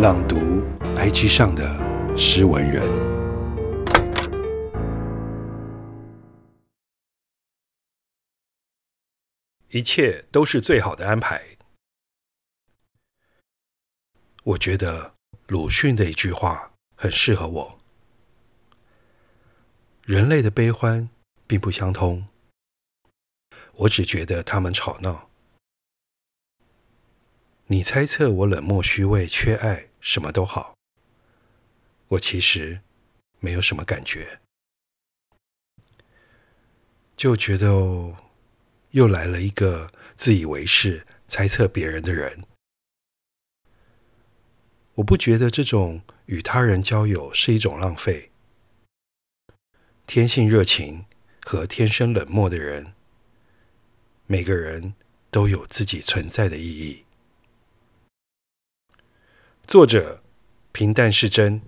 朗读 IG 上的诗文人，一切都是最好的安排。我觉得鲁迅的一句话很适合我：人类的悲欢并不相通，我只觉得他们吵闹。你猜测我冷漠、虚伪、缺爱，什么都好。我其实没有什么感觉，就觉得哦，又来了一个自以为是、猜测别人的人。我不觉得这种与他人交友是一种浪费。天性热情和天生冷漠的人，每个人都有自己存在的意义。作者：平淡是真。